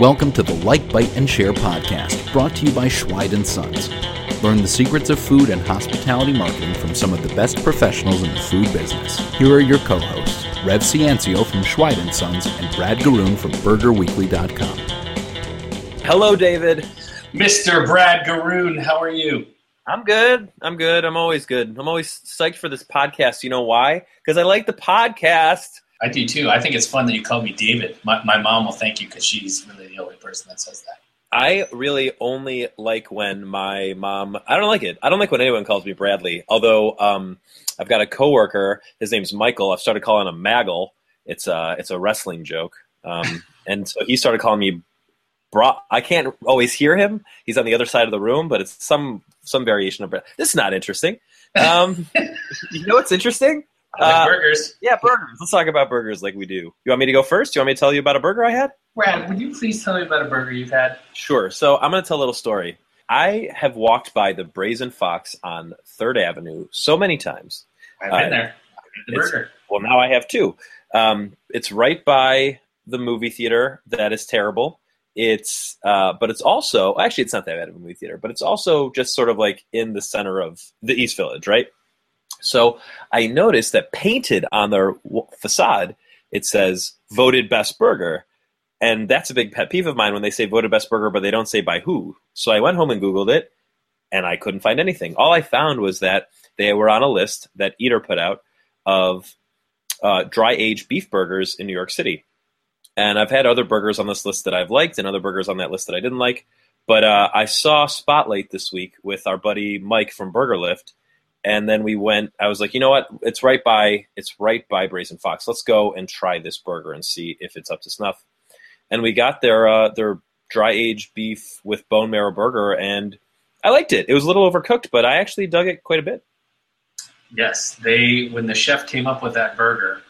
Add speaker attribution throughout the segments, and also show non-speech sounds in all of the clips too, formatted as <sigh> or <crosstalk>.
Speaker 1: Welcome to the Like, Bite, and Share podcast, brought to you by Schweid & Sons. Learn the secrets of food and hospitality marketing from some of the best professionals in the food business. Here are your co-hosts, Rev Ciancio from Schweid & Sons and Brad Garoon from BurgerWeekly.com.
Speaker 2: Hello, David.
Speaker 3: Mr. Brad Garoon, how are you?
Speaker 2: I'm good. I'm good. I'm always good. I'm always psyched for this podcast. You know why? Because I like the podcast.
Speaker 3: I do too. I think it's fun that you call me David. My, my mom will thank you because she's really the only person that says that.
Speaker 2: I really only like when my mom. I don't like it. I don't like when anyone calls me Bradley. Although um, I've got a coworker. His name's Michael. I've started calling him Maggle. It's a it's a wrestling joke. Um, <laughs> and so he started calling me. Bra- I can't always hear him. He's on the other side of the room, but it's some some variation of. Brad. This is not interesting. Um, <laughs> you know what's interesting?
Speaker 3: I like
Speaker 2: Uh,
Speaker 3: burgers.
Speaker 2: Yeah, burgers. Let's talk about burgers like we do. You want me to go first? You want me to tell you about a burger I had?
Speaker 3: Brad, would you please tell me about a burger you've had?
Speaker 2: Sure. So I'm going to tell a little story. I have walked by the Brazen Fox on Third Avenue so many times.
Speaker 3: I've
Speaker 2: Uh,
Speaker 3: been there. The burger.
Speaker 2: Well, now I have two. Um, it's right by the movie theater. That is terrible. It's, uh, but it's also actually it's not that bad of a movie theater, but it's also just sort of like in the center of the East Village, right? So I noticed that painted on their facade it says "voted best burger," and that's a big pet peeve of mine when they say "voted best burger," but they don't say by who. So I went home and Googled it, and I couldn't find anything. All I found was that they were on a list that Eater put out of uh, dry aged beef burgers in New York City. And I've had other burgers on this list that I've liked and other burgers on that list that I didn't like. But uh, I saw Spotlight this week with our buddy Mike from Burger Lift. And then we went, I was like, you know what? It's right by, it's right by Brazen Fox. Let's go and try this burger and see if it's up to snuff. And we got their, uh, their dry aged beef with bone marrow burger and I liked it. It was a little overcooked, but I actually dug it quite a bit.
Speaker 3: Yes, they. When the chef came up with that burger,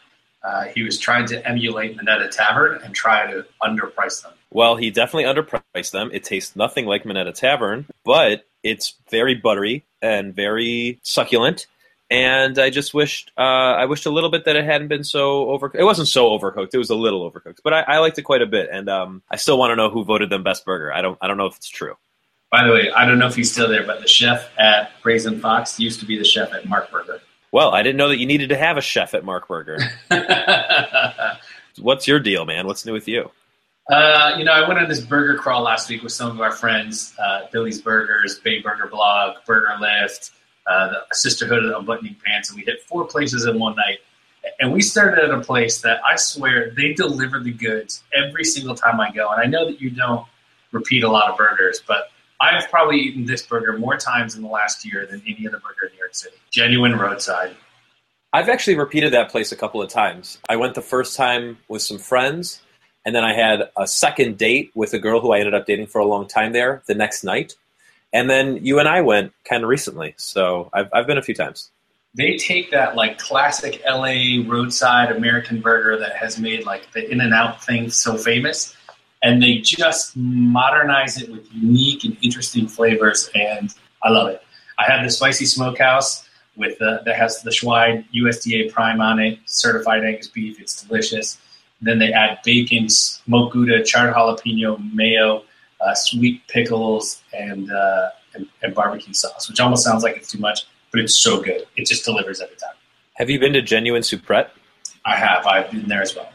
Speaker 3: uh, he was trying to emulate Minetta Tavern and try to underprice them.
Speaker 2: Well, he definitely underpriced them. It tastes nothing like Minetta Tavern, but it's very buttery and very succulent. And I just wished uh, I wished a little bit that it hadn't been so over. It wasn't so overcooked. It was a little overcooked, but I, I liked it quite a bit. And um, I still want to know who voted them best burger. I don't I don't know if it's true.
Speaker 3: By the way, I don't know if he's still there, but the chef at Brazen Fox used to be the chef at Mark Burger.
Speaker 2: Well, I didn't know that you needed to have a chef at Mark Burger. <laughs> What's your deal, man? What's new with you?
Speaker 3: Uh, you know, I went on this burger crawl last week with some of our friends, uh, Billy's Burgers, Bay Burger Blog, Burger Lift, uh, the Sisterhood of Unbuttoning Pants, and we hit four places in one night. And we started at a place that I swear they deliver the goods every single time I go. And I know that you don't repeat a lot of burgers, but I've probably eaten this burger more times in the last year than any other burger in New York City. Genuine roadside.
Speaker 2: I've actually repeated that place a couple of times. I went the first time with some friends, and then I had a second date with a girl who I ended up dating for a long time there the next night. And then you and I went kind of recently. So I've, I've been a few times.
Speaker 3: they take that like classic LA roadside American burger that has made like the In-N-Out thing so famous, and they just modernize it with unique and interesting flavors, and I love it. I had the spicy smokehouse with the, that has the Schweid USDA Prime on it, certified Angus beef. It's delicious. Then they add bacon, smoked gouda, charred jalapeno, mayo, uh, sweet pickles, and, uh, and and barbecue sauce, which almost sounds like it's too much, but it's so good. It just delivers every time.
Speaker 2: Have you been to Genuine Superette?
Speaker 3: I have. I've been there as well.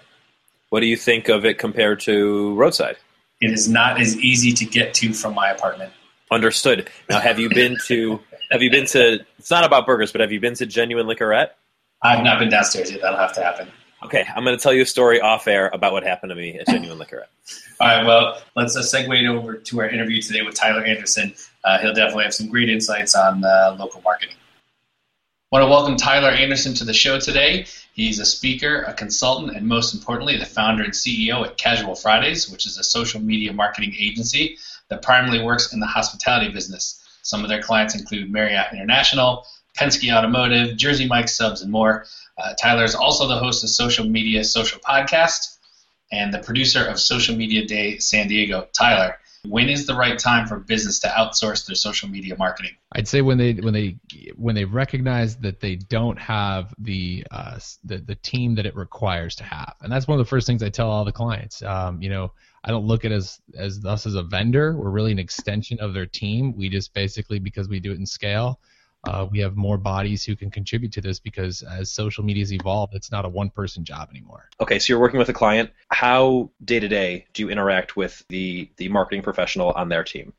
Speaker 2: What do you think of it compared to Roadside?
Speaker 3: It is not as easy to get to from my apartment.
Speaker 2: Understood. Now, have you been to? Have you been to? It's not about burgers, but have you been to Genuine Liquorette?
Speaker 3: I've not been downstairs yet. That'll have to happen.
Speaker 2: Okay, I'm going to tell you a story off air about what happened to me at Genuine Liquorette. <laughs>
Speaker 3: All right. Well, let's uh, segue over to our interview today with Tyler Anderson. Uh, he'll definitely have some great insights on uh, local marketing. I want to welcome Tyler Anderson to the show today. He's a speaker, a consultant, and most importantly, the founder and CEO at Casual Fridays, which is a social media marketing agency that primarily works in the hospitality business. Some of their clients include Marriott International, Penske Automotive, Jersey Mike Subs, and more. Uh, Tyler is also the host of Social Media Social Podcast and the producer of Social Media Day San Diego. Tyler, when is the right time for business to outsource their social media marketing?
Speaker 4: I'd say when they when they when they recognize that they don't have the uh, the the team that it requires to have, and that's one of the first things I tell all the clients. Um, you know, I don't look at as as us as a vendor. We're really an extension of their team. We just basically because we do it in scale uh, we have more bodies who can contribute to this because as social media's evolved, it's not a one person job anymore.
Speaker 2: Okay, so you're working with a client. How day to day do you interact with the the marketing professional on their team?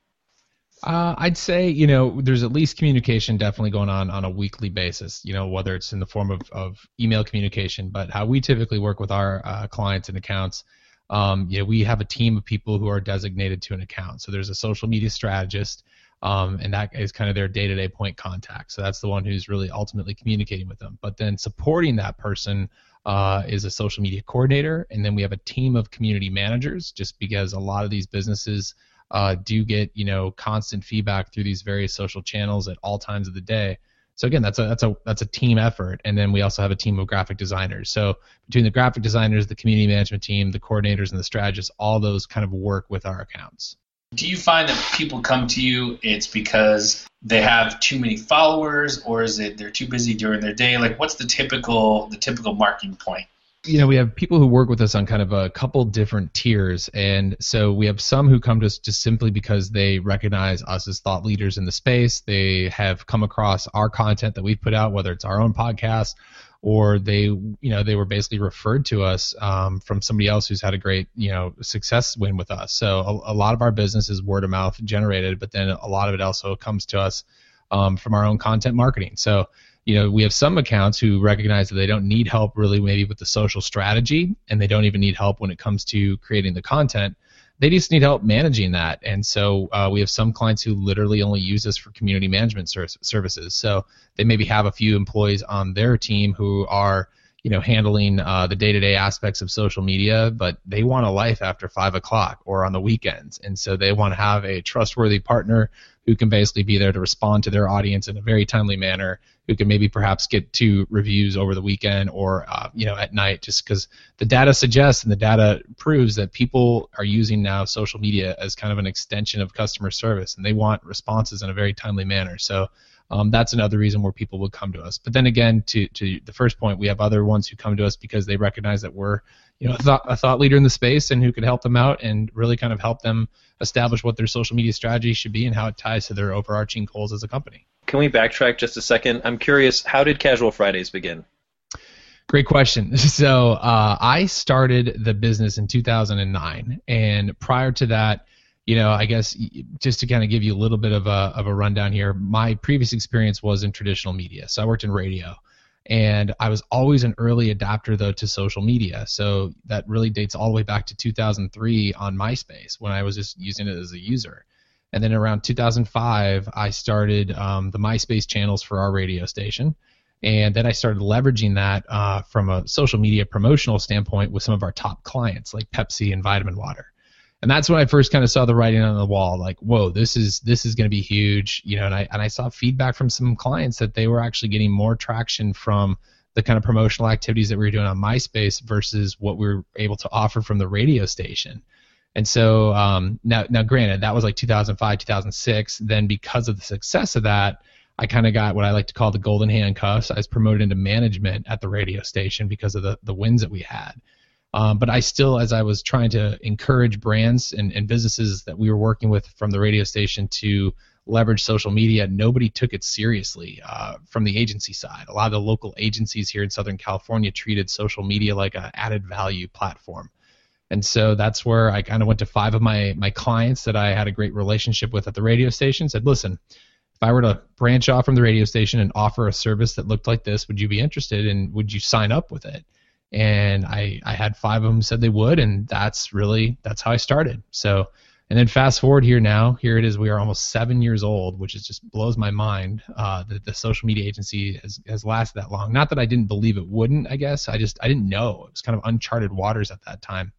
Speaker 4: Uh, I'd say you know there's at least communication definitely going on on a weekly basis. You know whether it's in the form of, of email communication, but how we typically work with our uh, clients and accounts. Um, you know we have a team of people who are designated to an account. So there's a social media strategist um, and that is kind of their day-to-day point contact. So that's the one who's really ultimately communicating with them. But then supporting that person uh, is a social media coordinator, and then we have a team of community managers. Just because a lot of these businesses uh, do get you know constant feedback through these various social channels at all times of the day. So again, that's a that's a that's a team effort, and then we also have a team of graphic designers. So between the graphic designers, the community management team, the coordinators, and the strategists, all those kind of work with our accounts.
Speaker 3: Do you find that people come to you, it's because they have too many followers, or is it they're too busy during their day? Like, what's the typical the typical marketing point?
Speaker 4: you know, we have people who work with us on kind of a couple different tiers. And so we have some who come to us just simply because they recognize us as thought leaders in the space. They have come across our content that we've put out, whether it's our own podcast or they you know they were basically referred to us um, from somebody else who's had a great you know success win with us. So a, a, lot of our business is word of mouth generated, but then a lot of it also comes to us um, from our own content marketing. So you know we have some accounts who recognize that they don't need help really maybe with the social strategy, and they don't even need help when it comes to creating the content they just need help managing that. And so uh, we have some clients who literally only use us for community management ser- services. So they maybe have a few employees on their team who are you know handling uh, the day-to-day aspects of social media but they want a life after five o'clock or on the weekends and so they want to have a trustworthy partner who can basically be there to respond to their audience in a very timely manner who can maybe perhaps get two reviews over the weekend or uh, you know at night just because the data suggests and the data proves that people are using now social media as kind of an extension of customer service and they want responses in a very timely manner so um, that's another reason where people would come to us. But then again, to, to the first point, we have other ones who come to us because they recognize that we're you know a thought, a thought leader in the space and who could help them out and really kind of help them establish what their social media strategy should be and how it ties to their overarching goals as a company.
Speaker 2: Can we backtrack just a second? I'm curious, how did Casual Fridays begin?
Speaker 4: Great question. <laughs> So uh, I started the business in 2009, and prior to that, you know, I guess just to kind of give you a little bit of a of a rundown here, my previous experience was in traditional media. So I worked in radio, and I was always an early adapter though to social media. So that really dates all the way back to 2003 on MySpace when I was just using it as a user. And then around 2005, I started um, the MySpace channels for our radio station. And then I started leveraging that uh, from a social media promotional standpoint with some of our top clients like Pepsi and Vitamin Water. And that's when I first kind of saw the writing on the wall, like, whoa, this is this is going to be huge, you know. And I and I saw feedback from some clients that they were actually getting more traction from the kind of promotional activities that we were doing on MySpace versus what we were able to offer from the radio station. And so um, now, now, granted, that was like 2005, 2006. Then, because of the success of that, I kind of got what I like to call the golden handcuffs. I was promoted into management at the radio station because of the the wins that we had. Um, but I still, as I was trying to encourage brands and, and businesses that we were working with from the radio station to leverage social media, nobody took it seriously uh, from the agency side. A lot of the local agencies here in Southern California treated social media like an added value platform. And so that's where I kind of went to five of my my clients that I had a great relationship with at the radio station. Said, listen, if I were to branch off from the radio station and offer a service that looked like this, would you be interested and would you sign up with it? And I I had five of them said they would, and that's really that's how I started. So. And then fast forward here now, here it is. We are almost seven years old, which is just blows my mind uh, that the social media agency has, has lasted that long. Not that I didn't believe it wouldn't, I guess. I just I didn't know. It was kind of uncharted waters at that time.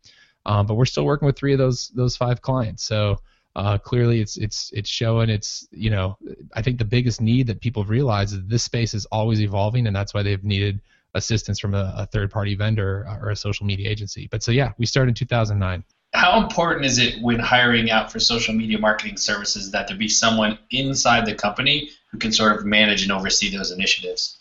Speaker 4: Um, but we're still working with three of those those five clients. So uh, clearly, it's it's it's showing. It's you know, I think the biggest need that people realize is this space is always evolving, and that's why they've needed assistance from a, a third party vendor uh, or a social media agency. But so yeah, we started in 2009.
Speaker 3: how important is it when hiring out for social media marketing services that there be someone inside the company who can sort of manage and oversee those initiatives?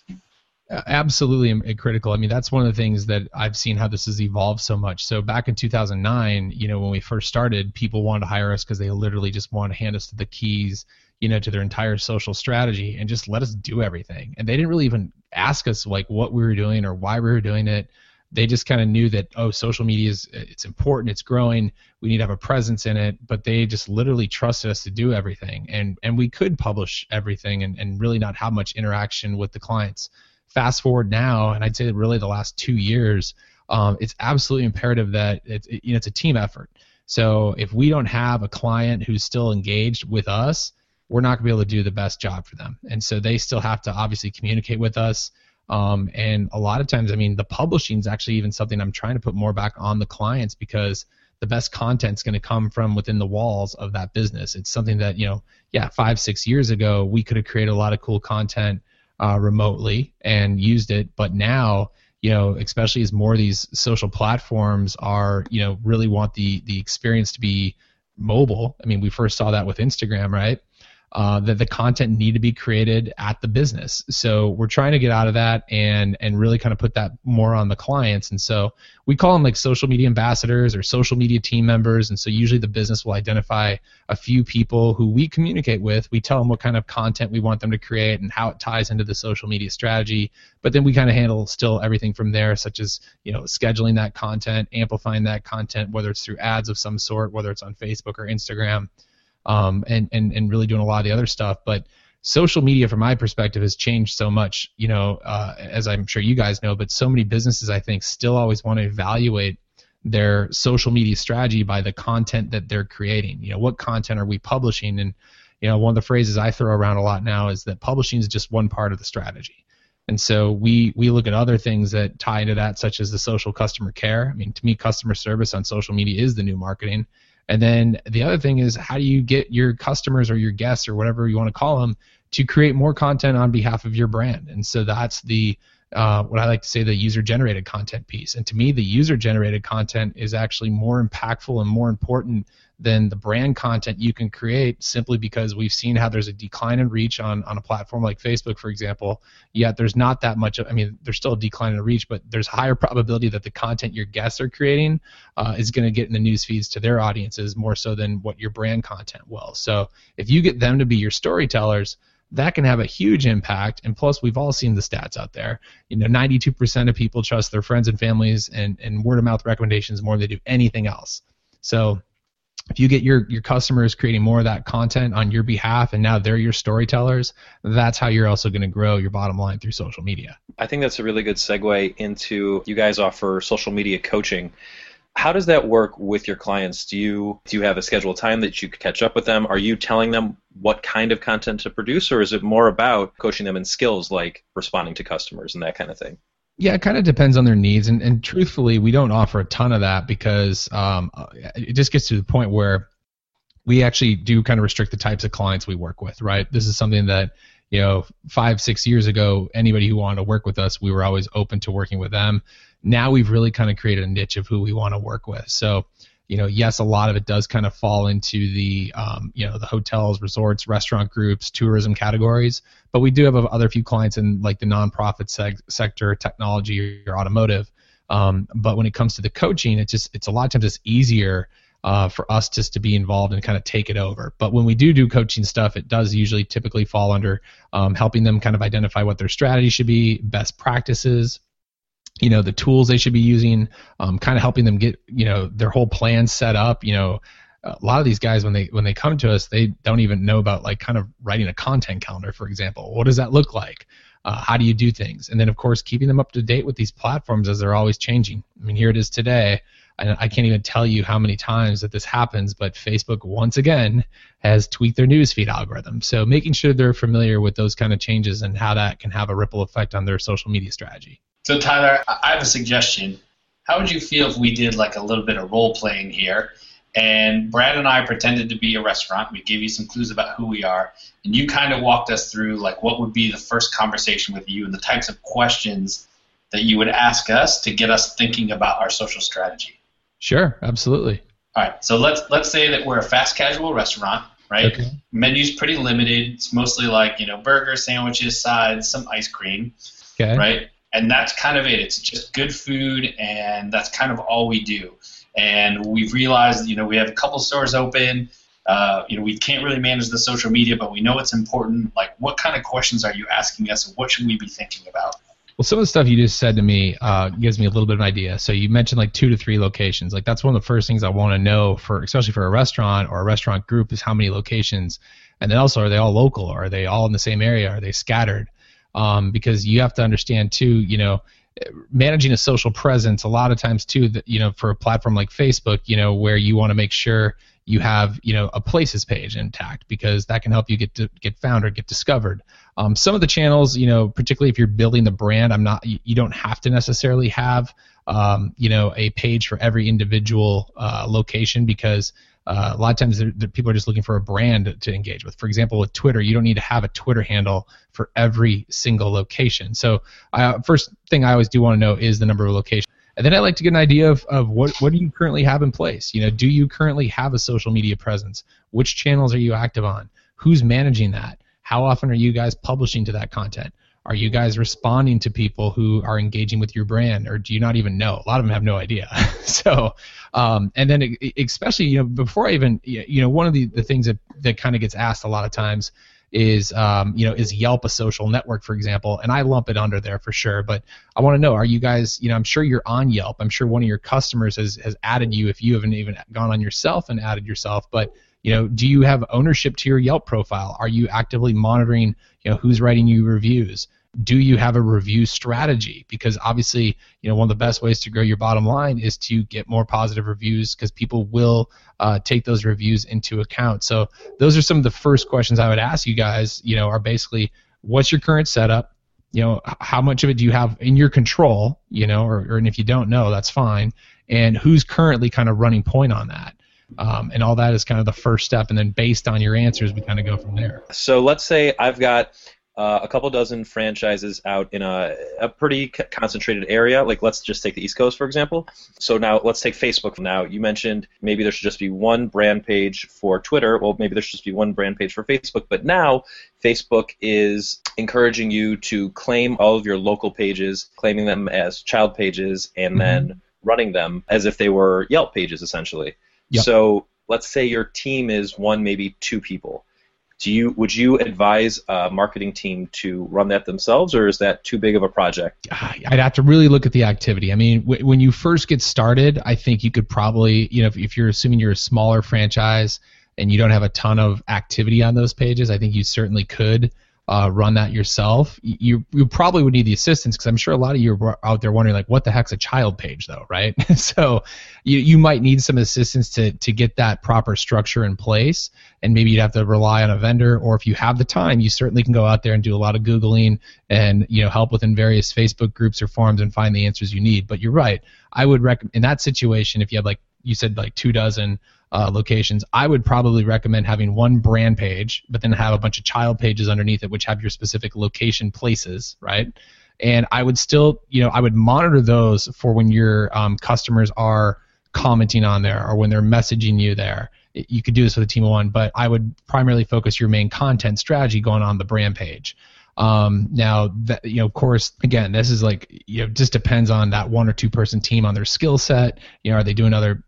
Speaker 4: Absolutely um, critical. I mean, that's one of the things that I've seen how this has evolved so much. So back in 2009, you know, when we first started, people wanted to hire us because they literally just wanted to hand us the keys, you know, to their entire social strategy and just let us do everything. And they didn't really even ask us like what we were doing or why we were doing it. They just kind of knew that oh social media is it's important it's growing we need to have a presence in it but they just literally trusted us to do everything. And and we could publish everything and, and really not have much interaction with the clients. Fast forward now and i'd say really the last two years um, it's absolutely imperative that it's it, you know it's a team effort. So if we don't have a client who's still engaged with us we're not going to be able to do the best job for them and so they still have to obviously communicate with us um, and a lot of times, I mean, the publishing is actually even something I'm trying to put more back on the clients because the best content is going to come from within the walls of that business. It's something that, you know, yeah, five, six years ago, we could have created a lot of cool content uh, remotely and used it. But now, you know, especially as more of these social platforms are, you know, really want the the experience to be mobile. I mean, we first saw that with Instagram, right? Uh, that the content need to be created at the business. So we're trying to get out of that and and really kind of put that more on the clients. And so we call them like social media ambassadors or social media team members. And so usually the business will identify a few people who we communicate with. We tell them what kind of content we want them to create and how it ties into the social media strategy. But then we kind of handle still everything from there, such as you know scheduling that content, amplifying that content, whether it's through ads of some sort, whether it's on Facebook or Instagram um, and, and, and really doing a lot of the other stuff. But social media, from my perspective, has changed so much, you know, uh, as I'm sure you guys know, but so many businesses, I think, still always want to evaluate their social media strategy by the content that they're creating. You know, what content are we publishing? And, you know, one of the phrases I throw around a lot now is that publishing is just one part of the strategy. And so we we look at other things that tie into that, such as the social customer care. I mean, to me, customer service on social media is the new marketing. And then the other thing is how do you get your customers or your guests or whatever you want to call them to create more content on behalf of your brand? And so that's the uh, what I like to say the user generated content piece. And to me, the user generated content is actually more impactful and more important than the brand content you can create simply because we've seen how there's a decline in reach on, on a platform like Facebook, for example. Yet there's not that much, I mean, there's still a decline in reach, but there's higher probability that the content your guests are creating uh, is going to get in the news feeds to their audiences more so than what your brand content will. So if you get them to be your storytellers, that can have a huge impact. And plus, we've all seen the stats out there. You know, 92% of people trust their friends and families and, and word of mouth recommendations more than they do anything else. So if you get your your customers creating more of that content on your behalf and now they're your storytellers that's how you're also going to grow your bottom line through social media
Speaker 2: i think that's a really good segue into you guys offer social media coaching how does that work with your clients do you do you have a scheduled time that you catch up with them are you telling them what kind of content to produce or is it more about coaching them in skills like responding to customers and that kind of thing
Speaker 4: yeah, it kind of depends on their needs, and, and truthfully, we don't offer a ton of that because um, it just gets to the point where we actually do kind of restrict the types of clients we work with. Right, this is something that you know five six years ago, anybody who wanted to work with us, we were always open to working with them. Now we've really kind of created a niche of who we want to work with. So you know, yes, a lot of it does kind of fall into the, um, you know, the hotels, resorts, restaurant groups, tourism categories. But we do have other few clients in like the nonprofit seg- sector, technology, or automotive. Um, but when it comes to the coaching, it's just it's a lot of times it's easier uh, for us just to be involved and kind of take it over. But when we do do coaching stuff, it does usually typically fall under um, helping them kind of identify what their strategy should be, best practices, you know the tools they should be using, um, kind of helping them get you know their whole plan set up. You know, a lot of these guys when they when they come to us, they don't even know about like kind of writing a content calendar, for example. What does that look like? Uh, how do you do things? And then of course keeping them up to date with these platforms as they're always changing. I mean, here it is today. And I can't even tell you how many times that this happens, but Facebook once again has tweaked their newsfeed algorithm. So making sure they're familiar with those kind of changes and how that can have a ripple effect on their social media strategy.
Speaker 3: So, Tyler, I have a suggestion. How would you feel if we did like a little bit of role playing here? And Brad and I pretended to be a restaurant. We gave you some clues about who we are, and you kind of walked us through like what would be the first conversation with you and the types of questions that you would ask us to get us thinking about our social strategy.
Speaker 4: Sure, absolutely.
Speaker 3: All right, so let's let's say that we're a fast casual restaurant, right?
Speaker 4: Okay.
Speaker 3: Menu's pretty limited. It's mostly like you know burgers, sandwiches, sides, some ice cream,
Speaker 4: Okay.
Speaker 3: right? And that's kind of it. It's just good food, and that's kind of all we do. And we've realized, you know, we have a couple stores open. Uh, you know, we can't really manage the social media, but we know it's important. Like, what kind of questions are you asking us? What should we be thinking about?
Speaker 4: Well, some of the stuff you just said to me uh, gives me a little bit of an idea. So you mentioned like two to three locations. Like that's one of the first things I want to know for, especially for a restaurant or a restaurant group, is how many locations, and then also are they all local? Are they all in the same area? Are they scattered? Um, because you have to understand too, you know, managing a social presence a lot of times too that you know for a platform like facebook you know where you want to make sure you have you know a places page intact because that can help you get to get found or get discovered. Um, some of the channels you know particularly if you're building the brand i'm not you, don't have to necessarily have um, you know a page for every individual uh, location because uh, a lot of times the, the people are just looking for a brand to engage with. For example, with Twitter, you don't need to have a Twitter handle for every single location. So, uh, first thing I always do want to know is the number of locations. And then I like to get an idea of, of what, what do you currently have in place? You know, do you currently have a social media presence? Which channels are you active on? Who's managing that? How often are you guys publishing to that content? Are you guys responding to people who are engaging with your brand, or do you not even know? A lot of them have no idea. <laughs> so, um, and then especially, you know, before I even, you know, one of the, the things that, that kind of gets asked a lot of times is, um, you know, is Yelp a social network, for example? And I lump it under there for sure. But I want to know, are you guys, you know, I'm sure you're on Yelp. I'm sure one of your customers has, has added you if you haven't even gone on yourself and added yourself. But you know, do you have ownership to your Yelp profile? Are you actively monitoring, you know, who's writing you reviews? Do you have a review strategy? Because obviously, you know, one of the best ways to grow your bottom line is to get more positive reviews because people will uh, take those reviews into account. So those are some of the first questions I would ask you guys. You know, are basically, what's your current setup? You know, how much of it do you have in your control? You know, or, or and if you don't know, that's fine. And who's currently kind of running point on that? Um, and all that is kind of the first step. And then based on your answers, we kind of go from there.
Speaker 2: So let's say I've got uh, a couple dozen franchises out in a, a pretty c- concentrated area. Like let's just take the East Coast for example. So now let's take Facebook. Now you mentioned maybe there should just be one brand page for Twitter. Well, maybe there should just be one brand page for Facebook. But now Facebook is encouraging you to claim all of your local pages, claiming them as child pages, and
Speaker 4: Mhm.
Speaker 2: then running them as if they were Yelp pages essentially.
Speaker 4: Yep.
Speaker 2: So let's say your team is one, maybe two people. Do you would you advise a marketing team to run that themselves, or is that too big of a project? <sighs>
Speaker 4: I'd have to really look at the activity. I mean, w- when you first get started, I think you could probably, you know, if, if you're assuming you're a smaller franchise and you don't have a ton of activity on those pages, I think you certainly could uh, run that yourself. You you probably would need the assistance because I'm sure a lot of you are out there wondering like, what the heck's a child page though, right? <laughs> so you you might need some assistance to to get that proper structure in place, and maybe you'd have to rely on a vendor, or if you have the time, you certainly can go out there and do a lot of googling and you know help within various Facebook groups or forums and find the answers you need. But you're right. I would recommend in that situation if you have like you said like two dozen uh, locations, I would probably recommend having one brand page, but then have a bunch of child pages underneath it, which have your specific location places, right? And I would still, you know, I would monitor those for when your um, customers are commenting on there or when they're messaging you there. You could do this with a team of one, but I would primarily focus your main content strategy going on the brand page. Um, now that you know, of course, again, this is like you know, just depends on that one or two person team on their skill set. You know, are they doing other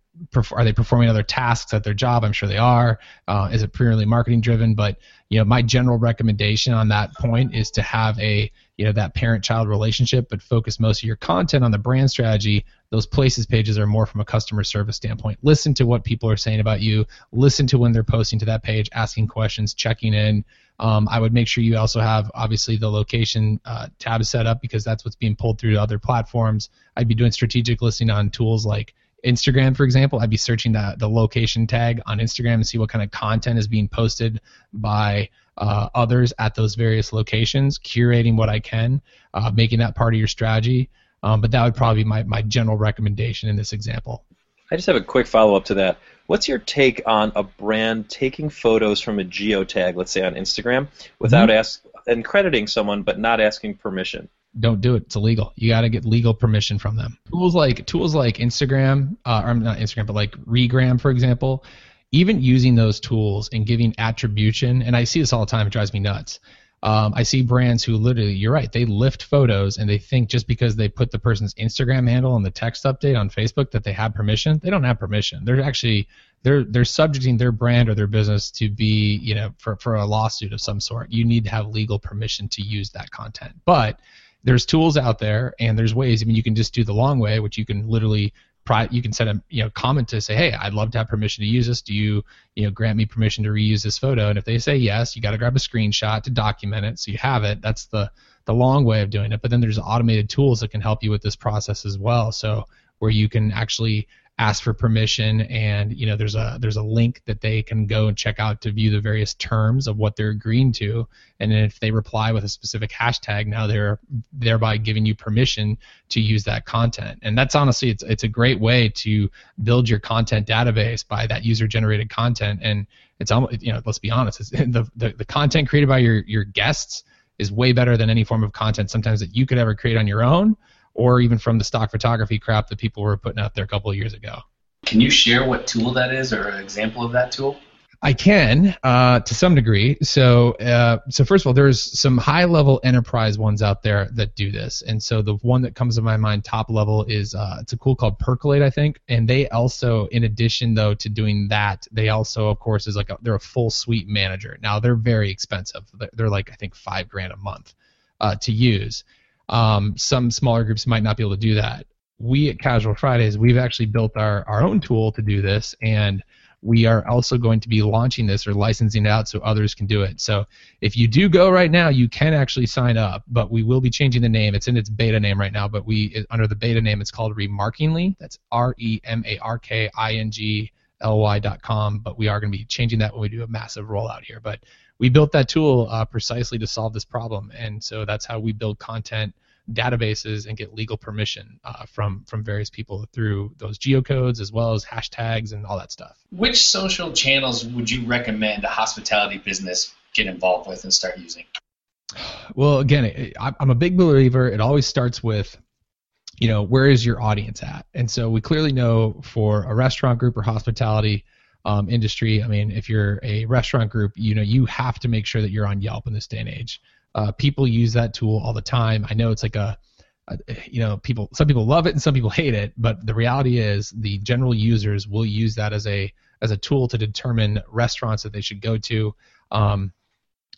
Speaker 4: are they performing other tasks at their job? I'm sure they are. Uh, is it purely marketing driven? But you know, my general recommendation on that point is to have a you know that parent-child relationship, but focus most of your content on the brand strategy. Those places pages are more from a customer service standpoint. Listen to what people are saying about you. Listen to when they're posting to that page, asking questions, checking in. Um, I would make sure you also have obviously the location uh, tab set up because that's what's being pulled through to other platforms. I'd be doing strategic listening on tools like Instagram, for example, I'd be searching the, the location tag on Instagram and see what kind of content is being posted by uh, others at those various locations, curating what I can, uh, making that part of your strategy. Um, but that would probably be my, my general recommendation in this example.
Speaker 2: I just have a quick follow up to that. What's your take on a brand taking photos from a geotag, let's say on Instagram, without ask and crediting someone but not asking permission?
Speaker 4: Don't do it. It's illegal. You got to get legal permission from them. Tools like tools like Instagram, uh, or not Instagram, but like Regram, for example. Even using those tools and giving attribution, and I see this all the time. It drives me nuts. Um, I see brands who literally, you're right, they lift photos and they think just because they put the person's Instagram handle on the text update on Facebook that they have permission. They don't have permission. They're actually they're they're subjecting their brand or their business to be you know for for a lawsuit of some sort. You need to have legal permission to use that content, but there's tools out there and there's ways. I mean, you can just do the long way, which you can literally you can set a you know comment to say, hey, I'd love to have permission to use this. Do you you know grant me permission to reuse this photo? And if they say yes, you got to grab a screenshot to document it so you have it. That's the the long way of doing it. But then there's automated tools that can help you with this process as well. So where you can actually ask for permission and you know there's a there's a link that they can go and check out to view the various terms of what they're agreeing to. And if they reply with a specific hashtag now they're thereby giving you permission to use that content. And that's honestly it's it's a great way to build your content database by that user generated content. And it's almost you know let's be honest <laughs> the, the the content created by your your guests is way better than any form of content sometimes that you could ever create on your own or even from the stock photography crap that people were putting out there a couple of years ago.
Speaker 3: Can you share what tool that is or an example of that tool?
Speaker 4: I can, uh, to some degree. So, uh, so first of all, there's some high-level enterprise ones out there that do this, and so the one that comes to my mind, top level, is uh, it's a tool called Percolate, I think, and they also, in addition though to doing that, they also, of course, is like a, they're a full suite manager. Now they're very expensive. They're like I think five grand a month uh, to use. Um, some smaller groups might not be able to do that. We at Casual Fridays, we've actually built our, our own tool to do this, and we are also going to be launching this or licensing it out so others can do it. So if you do go right now, you can actually sign up, but we will be changing the name. It's in its beta name right now, but we under the beta name, it's called Remarkingly. That's R E M A R K I N G L Y dot com. But we are going to be changing that when we do a massive rollout here. But we built that tool uh, precisely to solve this problem, and so that's how we build content databases and get legal permission uh, from from various people through those geocodes as well as hashtags and all that stuff.
Speaker 3: Which social channels would you recommend a hospitality business get involved with and start using?
Speaker 4: Well, again, I'm a big believer. It always starts with you know where is your audience at and so we clearly know for a restaurant group or hospitality um, industry. I mean, if you're a restaurant group, you know you have to make sure that you're on Yelp in this day and age. Uh, people use that tool all the time. I know it's like a, a, you know, people some people love it and some people hate it, but the reality is the general users will use that as a as a tool to determine restaurants that they should go to. Um,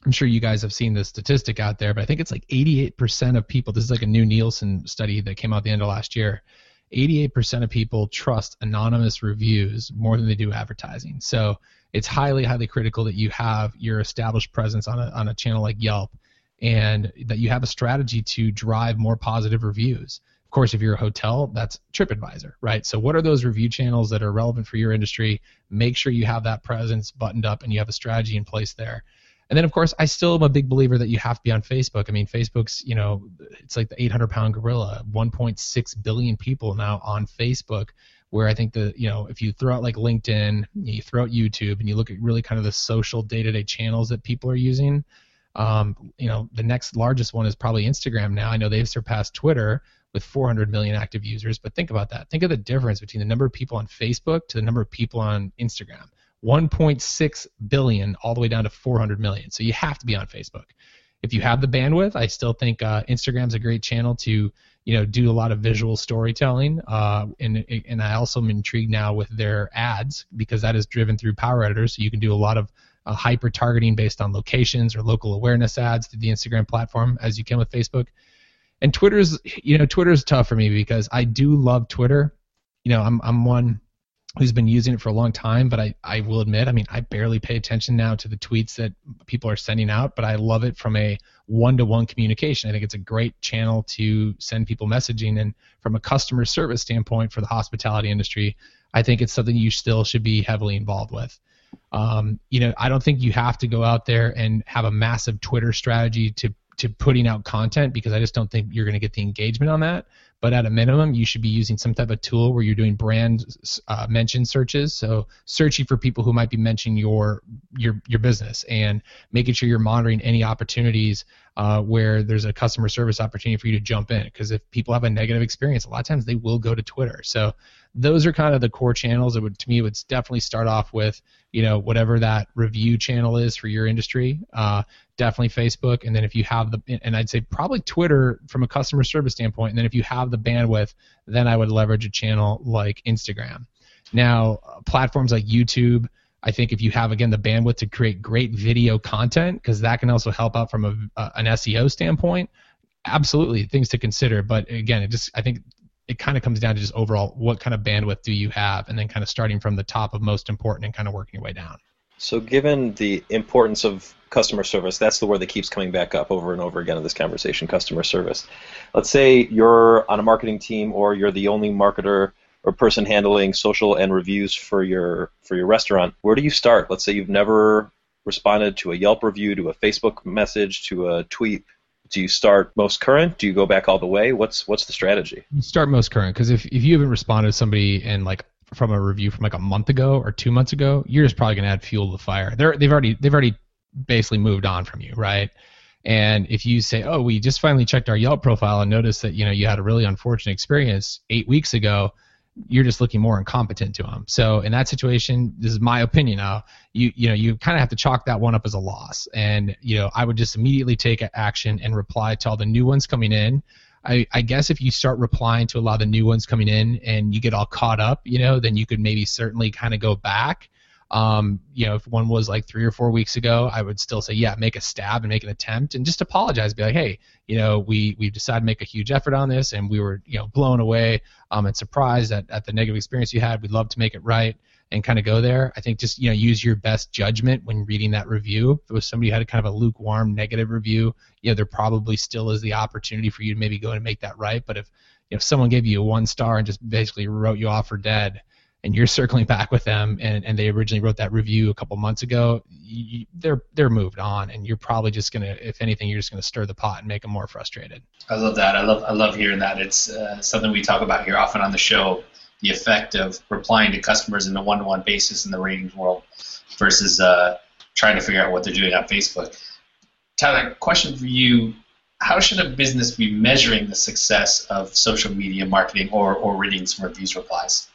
Speaker 4: I'm sure you guys have seen this statistic out there, but I think it's like 88% of people. This is like a new Nielsen study that came out the end of last year. 88% of people trust anonymous reviews more than they do advertising. So it's highly, highly critical that you have your established presence on a, on a channel like Yelp and that you have a strategy to drive more positive reviews. Of course, if you're a hotel, that's TripAdvisor, right? So, what are those review channels that are relevant for your industry? Make sure you have that presence buttoned up and you have a strategy in place there. And then, of course, I still am a big believer that you have to be on Facebook. I mean, Facebook's, you know, it's like the 800 pound gorilla, 1.6 billion people now on Facebook. Where I think the, you know, if you throw out like LinkedIn, you throw out YouTube, and you look at really kind of the social day to day channels that people are using, um, you know, the next largest one is probably Instagram now. I know they've surpassed Twitter with 400 million active users, but think about that. Think of the difference between the number of people on Facebook to the number of people on Instagram. 1.6 billion all the way down to 400 million. So you have to be on Facebook. If you have the bandwidth, I still think uh, Instagram's a great channel to you know do a lot of visual storytelling. Uh, and and I also am intrigued now with their ads because that is driven through Power Editor, so you can do a lot of hyper targeting based on locations or local awareness ads through the Instagram platform as you can with Facebook. And Twitter's you know Twitter's tough for me because I do love Twitter. You know I'm I'm one who's been using it for a long time, but I, I will admit, I mean, I barely pay attention now to the tweets that people are sending out, but I love it from a one to one communication. I think it's a great channel to send people messaging. And from a customer service standpoint for the hospitality industry, I think it's something you still should be heavily involved with. Um, you know, I don't think you have to go out there and have a massive Twitter strategy to to putting out content because I just don't think you're going to get the engagement on that. but at a minimum, you should be using some type of tool where you're doing brand uh, mention searches. So searching for people who might be mentioning your your your business and making sure you're monitoring any opportunities uh, where there's a customer service opportunity for you to jump in. Because if people have a negative experience, a lot of times they will go to Twitter. So those are kind of the core channels. It would to me it would definitely start off with you know whatever that review channel is for your industry. Uh, definitely Facebook, and then if you have the and I'd say probably Twitter from a customer service standpoint. And then if you have the bandwidth, then I would leverage a channel like Instagram. Now platforms like YouTube. I think if you have again the bandwidth to create great video content, because that can also help out from a, uh, an SEO standpoint, absolutely things to consider. But again, it just I think it kind of comes down to just overall what kind of bandwidth do you have, and then kind of starting from the top of most important and kind of working your way down.
Speaker 2: So, given the importance of customer service, that's the word that keeps coming back up over and over again in this conversation customer service. Let's say you're on a marketing team or you're the only marketer or person handling social and reviews for your for your restaurant. Where do you start? Let's say you've never responded to a Yelp review, to a Facebook message, to a tweet do you start most current? Do you go back all the way? What's what's the strategy?
Speaker 4: Start most current because if, if you haven't responded to somebody and like from a review from like a month ago or two months ago, you're just probably gonna add fuel to the fire. They're they've already they've already basically moved on from you, right? And if you say, "Oh, we just finally checked our Yelp profile and noticed that you know you had a really unfortunate experience eight weeks ago," you're just looking more incompetent to them. So in that situation, this is my opinion now. You you know you kind of have to chalk that one up as a loss, and you know I would just immediately take action and reply to all the new ones coming in. I, I guess if you start replying to a lot of the new ones coming in and you get all caught up, you know, then you could maybe certainly kind of go back um, you know, if one was like three or four weeks ago, I would still say, yeah, make a stab and make an attempt and just apologize. Be like, hey, you know, we we decided to make a huge effort on this and we were, you know, blown away um, and surprised at, at the negative experience you had. We'd love to make it right and kind of go there. I think just you know use your best judgment when reading that review. If it was somebody who had a kind of a lukewarm negative review, you know, there probably still is the opportunity for you to maybe go and make that right. But if you if someone gave you a one star and just basically wrote you off for dead, and you're circling back with them and, and they originally wrote that review a couple months ago, you, they're they're moved on and you're probably just gonna, if anything, you're just gonna stir the pot and make them more frustrated.
Speaker 3: I love that. I love I love hearing that. It's uh, something we talk about here often on the show. The effect of replying to customers in a one-to-one basis in the ratings world versus uh, trying to figure out what they're doing on Facebook. Tyler, question for you: How should a business be measuring the success of social media marketing or or ratings reviews replies?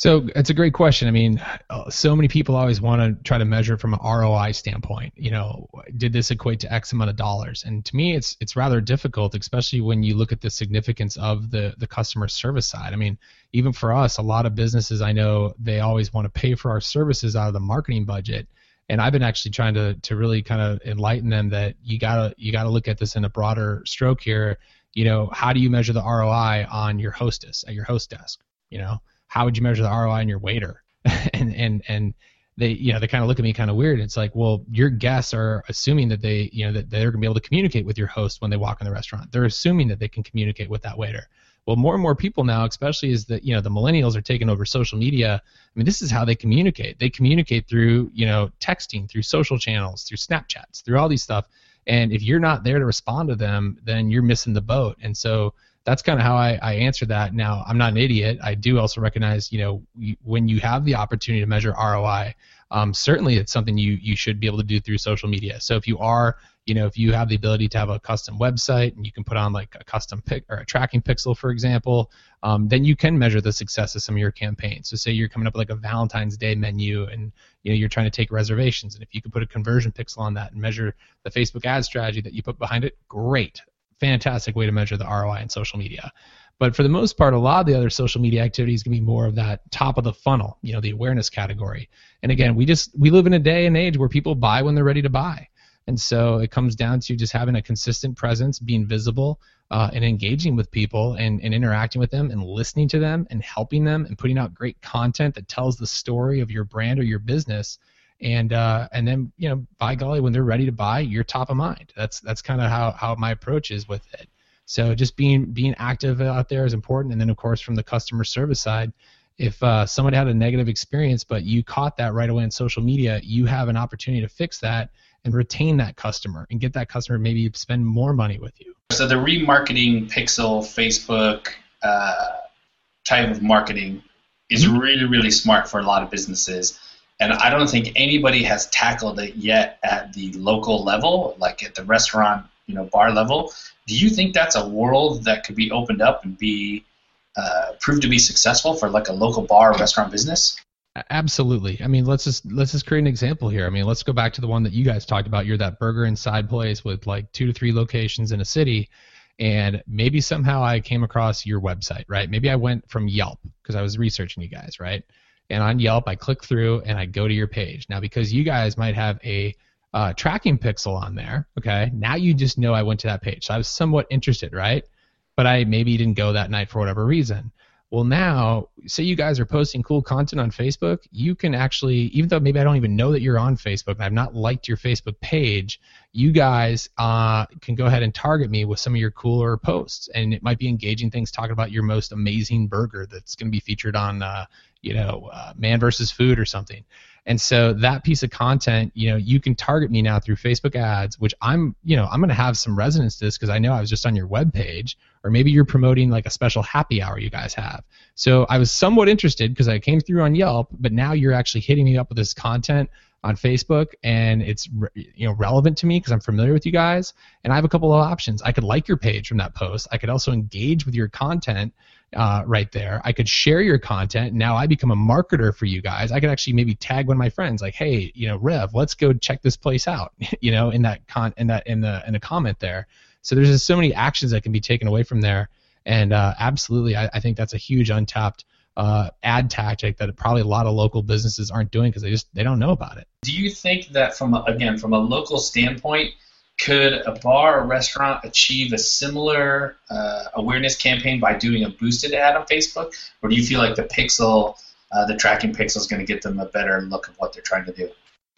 Speaker 4: So it's a great question. I mean, so many people always want to try to measure from an ROI standpoint. You know, did this equate to X amount of dollars? And to me, it's it's rather difficult, especially when you look at the significance of the the customer service side. I mean, even for us, a lot of businesses I know they always want to pay for our services out of the marketing budget. And I've been actually trying to to really kind of enlighten them that you gotta you gotta look at this in a broader stroke here. You know, how do you measure the ROI on your hostess at your host desk? You know how would you measure the ROI on your waiter? <laughs> and and and they you know they kind of look at me kind of weird. It's like, well, your guests are assuming that they you know that they're to be able to communicate with your host when they walk in the restaurant. They're assuming that they can communicate with that waiter. Well, more and more people now, especially as the you know the millennials are taking over social media. I mean, this is how they communicate. They communicate through you know texting, through social channels, through Snapchats, through all these stuff. And if you're not there to respond to them, then you're missing the boat. And so that's kind of how I, I answer that. Now, I'm not an idiot. I do also recognize, you know, when you have the opportunity to measure ROI, um, certainly it's something you you should be able to do through social media. So if you are, you know, if you have the ability to have a custom website and you can put on like a custom pick or a tracking pixel, for example, um, then you can measure the success of some of your campaigns. So say you're coming up with like a Valentine's Day menu and you know you're trying to take reservations, and if you could put a conversion pixel on that and measure the Facebook ad strategy that you put behind it, great fantastic way to measure the ROI in social media. But for the most part, a lot of the other social media activities can be more of that top of the funnel, you know, the awareness category. And again, we just we live in a day and age where people buy when they're ready to buy. And so it comes down to just having a consistent presence, being visible, uh, and engaging with people and, and interacting with them and listening to them and helping them and putting out great content that tells the story of your brand or your business and uh, and then you know by golly when they're ready to buy you're top of mind that's that's kind of how, how my approach is with it so just being being active out there is important and then of course from the customer service side if uh, someone had a negative experience but you caught that right away on social media you have an opportunity to fix that and retain that customer and get that customer maybe spend more money with you.
Speaker 3: So the remarketing pixel Facebook uh, type of marketing is mm-hmm. really really smart for a lot of businesses. And I don't think anybody has tackled it yet at the local level, like at the restaurant, you know, bar level. Do you think that's a world that could be opened up and be uh, proved to be successful for like a local bar or restaurant business?
Speaker 4: Absolutely. I mean, let's just let's just create an example here. I mean, let's go back to the one that you guys talked about. You're that burger inside place with like two to three locations in a city, and maybe somehow I came across your website, right? Maybe I went from Yelp because I was researching you guys, right? And on Yelp, I click through and I go to your page. Now, because you guys might have a uh, tracking pixel on there, okay? Now you just know I went to that page. So I was somewhat interested, right? But I maybe didn't go that night for whatever reason. Well, now, say you guys are posting cool content on Facebook, you can actually, even though maybe I don't even know that you're on Facebook and I've not liked your Facebook page, you guys uh, can go ahead and target me with some of your cooler posts. And it might be engaging things, talking about your most amazing burger that's going to be featured on, uh, you know, uh, Man versus Food or something. And so that piece of content, you know, you can target me now through Facebook ads, which I'm, you know, I'm going to have some resonance to this because I know I was just on your web page, or maybe you're promoting like a special happy hour you guys have. So I was somewhat interested because I came through on Yelp, but now you're actually hitting me up with this content on Facebook, and it's you know relevant to me because I'm familiar with you guys, and I have a couple of options. I could like your page from that post. I could also engage with your content uh, right there. I could share your content. Now I become a marketer for you guys. I could actually maybe tag one of my friends, like, hey, you know, Rev, let's go check this place out. <laughs> you know, in that con in that in the in the comment there. So there's just so many actions that can be taken away from there, and uh, absolutely, I, I think that's a huge untapped uh, ad tactic that probably a lot of local businesses aren't doing because they just they don't know about it.
Speaker 3: Do you think that from a, again from a local standpoint? Could a bar or restaurant achieve a similar uh, awareness campaign by doing a boosted ad on Facebook, or do you feel like the pixel, uh, the tracking pixel, is going to get them a better look of what they're trying to do?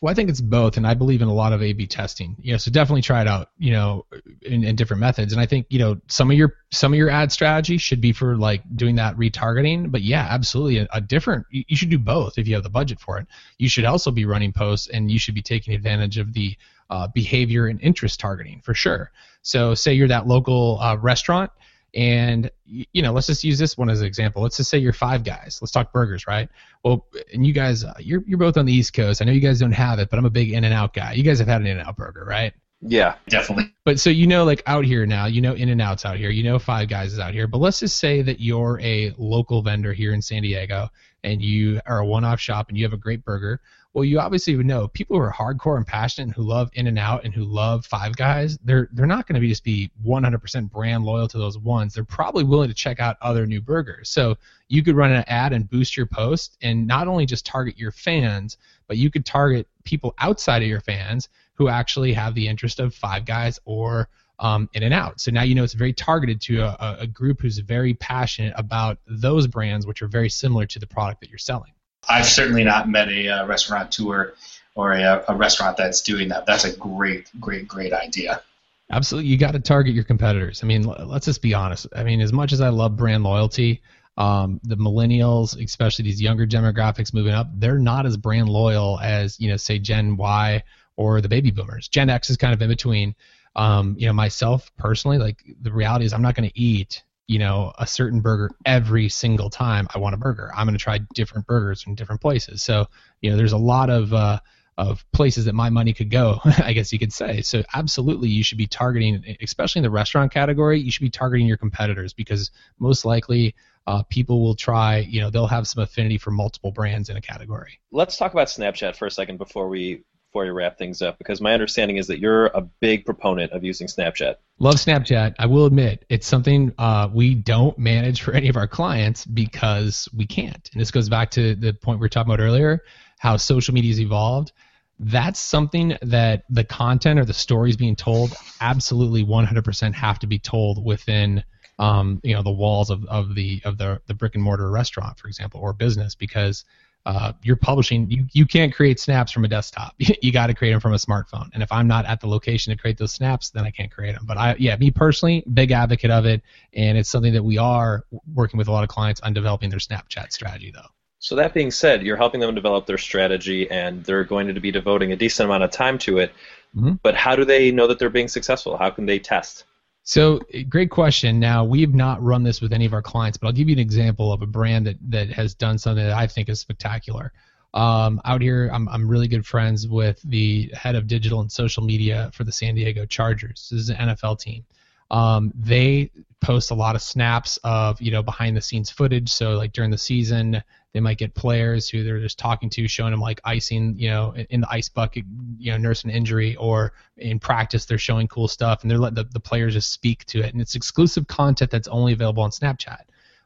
Speaker 4: Well, I think it's both, and I believe in a lot of A/B testing. You know, so definitely try it out. You know, in, in, different methods. And I think you know some of your some of your ad strategy should be for like doing that retargeting. But yeah, absolutely, a, a different. You, you should do both if you have the budget for it. You should also be running posts, and you should be taking advantage of the uh, behavior and interest targeting for sure. So, say you're that local uh, restaurant, and you know, let's just use this one as an example. Let's just say you're Five Guys. Let's talk burgers, right? Well, and you guys, uh, you're you're both on the East Coast. I know you guys don't have it, but I'm a big In-N-Out guy. You guys have had an In-N-Out burger, right?
Speaker 2: Yeah,
Speaker 3: definitely.
Speaker 4: But so you know, like out here now, you know In-N-Out's out here, you know Five Guys is out here. But let's just say that you're a local vendor here in San Diego, and you are a one-off shop, and you have a great burger. Well, you obviously would know people who are hardcore and passionate and who love In-N-Out and who love Five Guys. They're they're not going to be just be 100% brand loyal to those ones. They're probably willing to check out other new burgers. So you could run an ad and boost your post, and not only just target your fans, but you could target people outside of your fans who actually have the interest of Five Guys or um, In-N-Out. So now you know it's very targeted to a, a group who's very passionate about those brands, which are very similar to the product that you're selling.
Speaker 3: I've certainly not met a uh, restaurateur or a, a restaurant that's doing that. That's a great, great, great idea.
Speaker 4: Absolutely, you got to target your competitors. I mean, let's just be honest. I mean, as much as I love brand loyalty, um, the millennials, especially these younger demographics moving up, they're not as brand loyal as you know, say Gen Y or the baby boomers. Gen X is kind of in between. Um, you know, myself personally, like the reality is, I'm not going to eat you know a certain burger every single time I want a burger. I'm going to try different burgers from different places. So you know there's a lot of uh, of places that my money could go, <laughs> I guess you could say. So absolutely, you should be targeting, especially in the restaurant category, you should be targeting your competitors because most likely uh, people will try, you know, they'll have some affinity for multiple brands in a category.
Speaker 2: Let's talk about Snapchat for a second before we before you wrap things up because my understanding is that you're a big proponent of using Snapchat.
Speaker 4: Love Snapchat. I will admit it's something uh, we don't manage for any of our clients because we can't. And this goes back to the point we were talking about earlier, how social media has evolved. That's something that the content or the stories being told absolutely 100% have to be told within um, you know the walls of, of the of the, the brick and mortar restaurant, for example, or business because uh, you're publishing you, you can't create snaps from a desktop <laughs> you got to create them from a smartphone and if i'm not at the location to create those snaps then i can't create them but i yeah me personally big advocate of it and it's something that we are working with a lot of clients on developing their snapchat strategy though
Speaker 2: so that being said you're helping them develop their strategy and they're going to be devoting a decent amount of time to it Mm-hmm. But how do they know that they're being successful? How can they test?
Speaker 4: So, great question. Now, we've not run this with any of our clients, but I'll give you an example of a brand that, that has done something that I think is spectacular. Um, out here, I'm, I'm really good friends with the head of digital and social media for the San Diego Chargers. This is an NFL team. Um, they post a lot of snaps of you know behind the scenes footage. So like during the season, they might get players who they're just talking to, showing them like icing, you know, in the ice bucket, you know, nursing injury, or in practice they're showing cool stuff, and they're letting the, the players just speak to it, and it's exclusive content that's only available on Snapchat.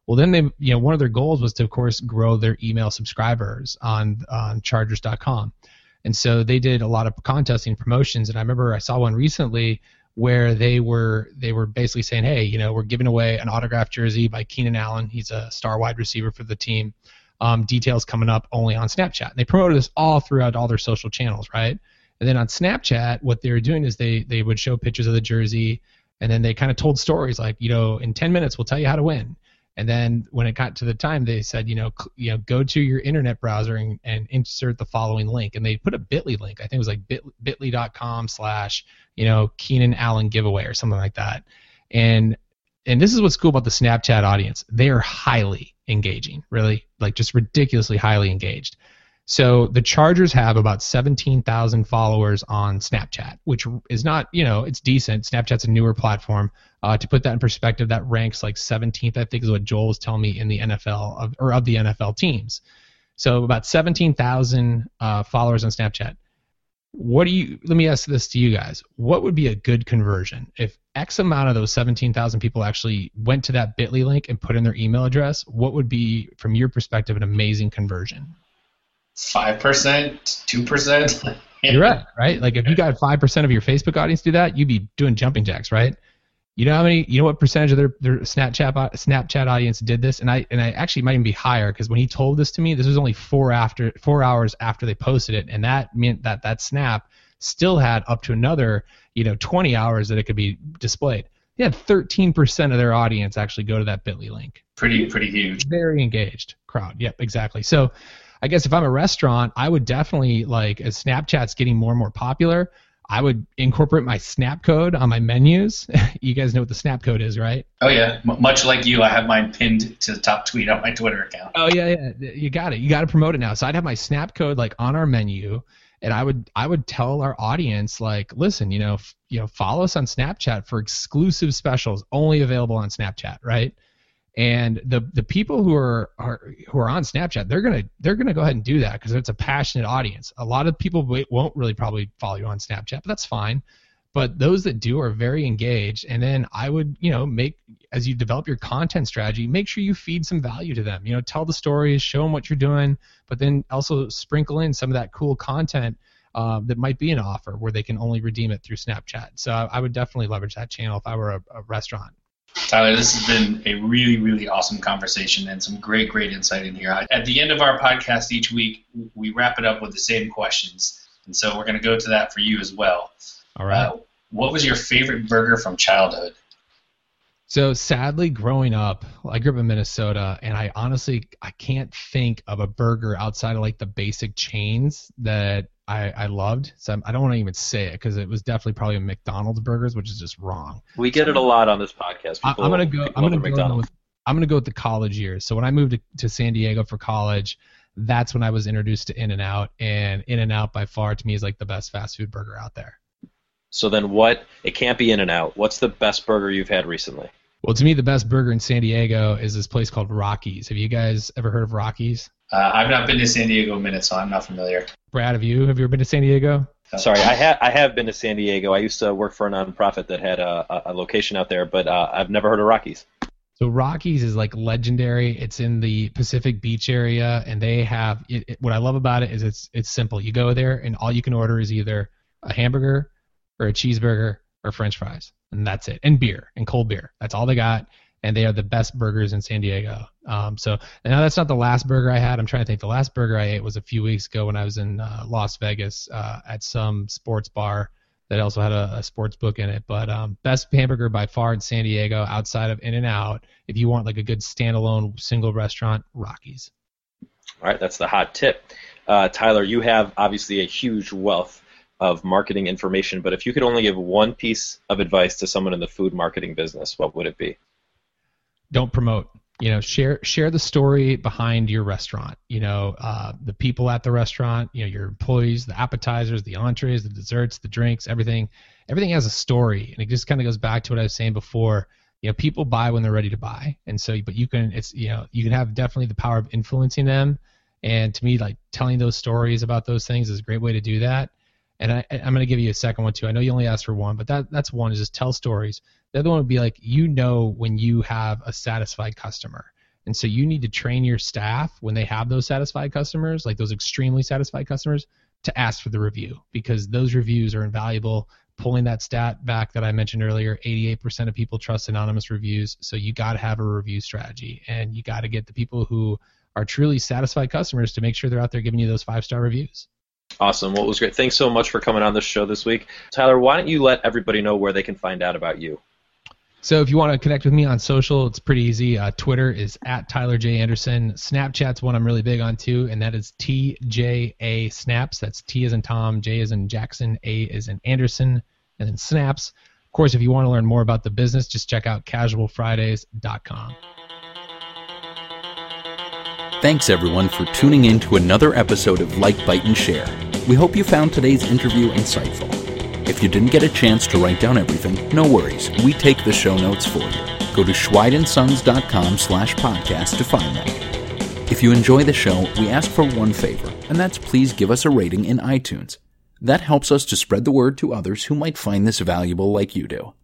Speaker 4: Well, then they, you know, one of their goals was to, of course, grow their email subscribers on on Chargers.com, and so they did a lot of contesting promotions. And I remember I saw one recently where they were they were basically saying, hey, you know, we're giving away an autographed jersey by Keenan Allen. He's a star wide receiver for the team um, details coming up only on Snapchat. And they promoted this all throughout all their social channels, right? And then on Snapchat, what they were doing is they they would show pictures of the jersey, and then they kind of told stories like, you know, in 10 minutes we'll tell you how to win. And then when it got to the time, they said, you know, cl- you know, go to your internet browser and, and insert the following link. And they put a Bitly link. I think it was like bit, Bitly.com slash, you know, Keenan Allen giveaway or something like that. And and this is what's cool about the Snapchat audience. They are highly engaging, really, like just ridiculously highly engaged. So the Chargers have about 17,000 followers on Snapchat, which is not, you know, it's decent. Snapchat's a newer platform. Uh, to put that in perspective, that ranks like 17th, I think, is what Joel was telling me in the NFL of, or of the NFL teams. So about 17,000 uh, followers on Snapchat what do you let me ask this to you guys what would be a good conversion if x amount of those 17,000 people actually went to that bitly link and put in their email address what would be from your perspective an amazing conversion
Speaker 3: 5% 2% <laughs>
Speaker 4: you're right right like if you got 5% of your facebook audience do that you'd be doing jumping jacks right you know how many? You know what percentage of their, their Snapchat Snapchat audience did this? And I and I actually might even be higher because when he told this to me, this was only four after four hours after they posted it, and that meant that that snap still had up to another you know 20 hours that it could be displayed. They had 13% of their audience actually go to that Bitly link.
Speaker 3: Pretty pretty huge.
Speaker 4: Very engaged crowd. Yep, exactly. So. I guess if I'm a restaurant, I would definitely like as Snapchat's getting more and more popular, I would incorporate my snap code on my menus. <laughs> you guys know what the snap code is, right?
Speaker 3: Oh yeah, M- much like you, I have mine pinned to the top tweet on my Twitter account.
Speaker 4: Oh yeah, yeah, you got it. You got to promote it now. So I'd have my snap code like on our menu, and I would I would tell our audience like, listen, you know, f- you know, follow us on Snapchat for exclusive specials only available on Snapchat, right? And the the people who are, are who are on Snapchat, they're gonna they're gonna go ahead and do that because it's a passionate audience. A lot of people won't really probably follow you on Snapchat, but that's fine. But those that do are very engaged. And then I would, you know, make as you develop your content strategy, make sure you feed some value to them. You know, tell the stories, show them what you're doing, but then also sprinkle in some of that cool content uh, that might be an offer where they can only redeem it through Snapchat. So I would definitely leverage that channel if I were a, a restaurant.
Speaker 3: Tyler, this has been a really, really awesome conversation and some great, great insight in here. At the end of our podcast each week, we wrap it up with the same questions. And so we're going to go to that for you as well.
Speaker 4: All right. Uh,
Speaker 3: what was your favorite burger from childhood?
Speaker 4: So sadly, growing up, I grew up in Minnesota, and I honestly I can't think of a burger outside of like the basic chains that I, I loved. So I don't want to even say it because it was definitely probably a McDonald's burgers, which is just wrong.
Speaker 2: We get it a lot on this podcast.
Speaker 4: People, I'm gonna go. I'm gonna go with. I'm gonna go with the college years. So when I moved to, to San Diego for college, that's when I was introduced to In-N-Out, and In-N-Out by far to me is like the best fast food burger out there.
Speaker 2: So then, what? It can't be In-N-Out. What's the best burger you've had recently?
Speaker 4: Well, to me, the best burger in San Diego is this place called Rocky's. Have you guys ever heard of Rocky's?
Speaker 3: Uh, I've not been to San Diego a minute, so I'm not familiar.
Speaker 4: Brad, have you? Have you ever been to San Diego?
Speaker 2: Sorry, I have I have been to San Diego. I used to work for a nonprofit that had a, a location out there, but uh, I've never heard of Rocky's.
Speaker 4: So Rocky's is like legendary. It's in the Pacific Beach area, and they have it, it, what I love about it is it's it's simple. You go there, and all you can order is either a hamburger or a cheeseburger or French fries, and that's it, and beer and cold beer. That's all they got and they are the best burgers in San Diego. Um, so now that's not the last burger I had. I'm trying to think. The last burger I ate was a few weeks ago when I was in uh, Las Vegas uh, at some sports bar that also had a, a sports book in it. But um, best hamburger by far in San Diego, outside of In-N-Out. If you want like a good standalone single restaurant, Rocky's.
Speaker 2: All right, that's the hot tip. Uh, Tyler, you have obviously a huge wealth of marketing information, but if you could only give one piece of advice to someone in the food marketing business, what would it be?
Speaker 4: Don't promote. You know, share share the story behind your restaurant. You know, uh, the people at the restaurant. You know, your employees, the appetizers, the entrees, the desserts, the drinks, everything. Everything has a story, and it just kind of goes back to what I was saying before. You know, people buy when they're ready to buy, and so, but you can, it's you know, you can have definitely the power of influencing them. And to me, like telling those stories about those things is a great way to do that. And I, I'm going to give you a second one too. I know you only asked for one, but that that's one is just tell stories. The other one would be like you know when you have a satisfied customer, and so you need to train your staff when they have those satisfied customers, like those extremely satisfied customers, to ask for the review because those reviews are invaluable. Pulling that stat back that I mentioned earlier, 88% of people trust anonymous reviews. So you got to have a review strategy, and you got to get the people who are truly satisfied customers to make sure they're out there giving you those five star reviews.
Speaker 2: Awesome. Well, it was great. Thanks so much for coming on the show this week. Tyler, why don't you let everybody know where they can find out about you?
Speaker 4: So if you want to connect with me on social, it's pretty easy. Uh, Twitter is at Tyler J Anderson. Snapchat's one I'm really big on too, and that is TJA Snaps. That's T as in Tom, J as in Jackson, A as in Anderson, and then Snaps. Of course, if you want to learn more about the business, just check out casualfridays.com.
Speaker 1: Thanks everyone for tuning in to another episode of Like, Bite, and Share. We hope you found today's interview insightful. If you didn't get a chance to write down everything, no worries. We take the show notes for you. Go to schweidandsons.com slash podcast to find them. If you enjoy the show, we ask for one favor, and that's please give us a rating in iTunes. That helps us to spread the word to others who might find this valuable like you do.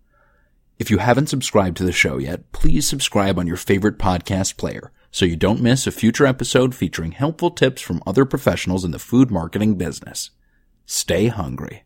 Speaker 1: If you haven't subscribed to the show yet, please subscribe on your favorite podcast player so you don't miss a future episode featuring helpful tips from other professionals in the food marketing business. Stay hungry.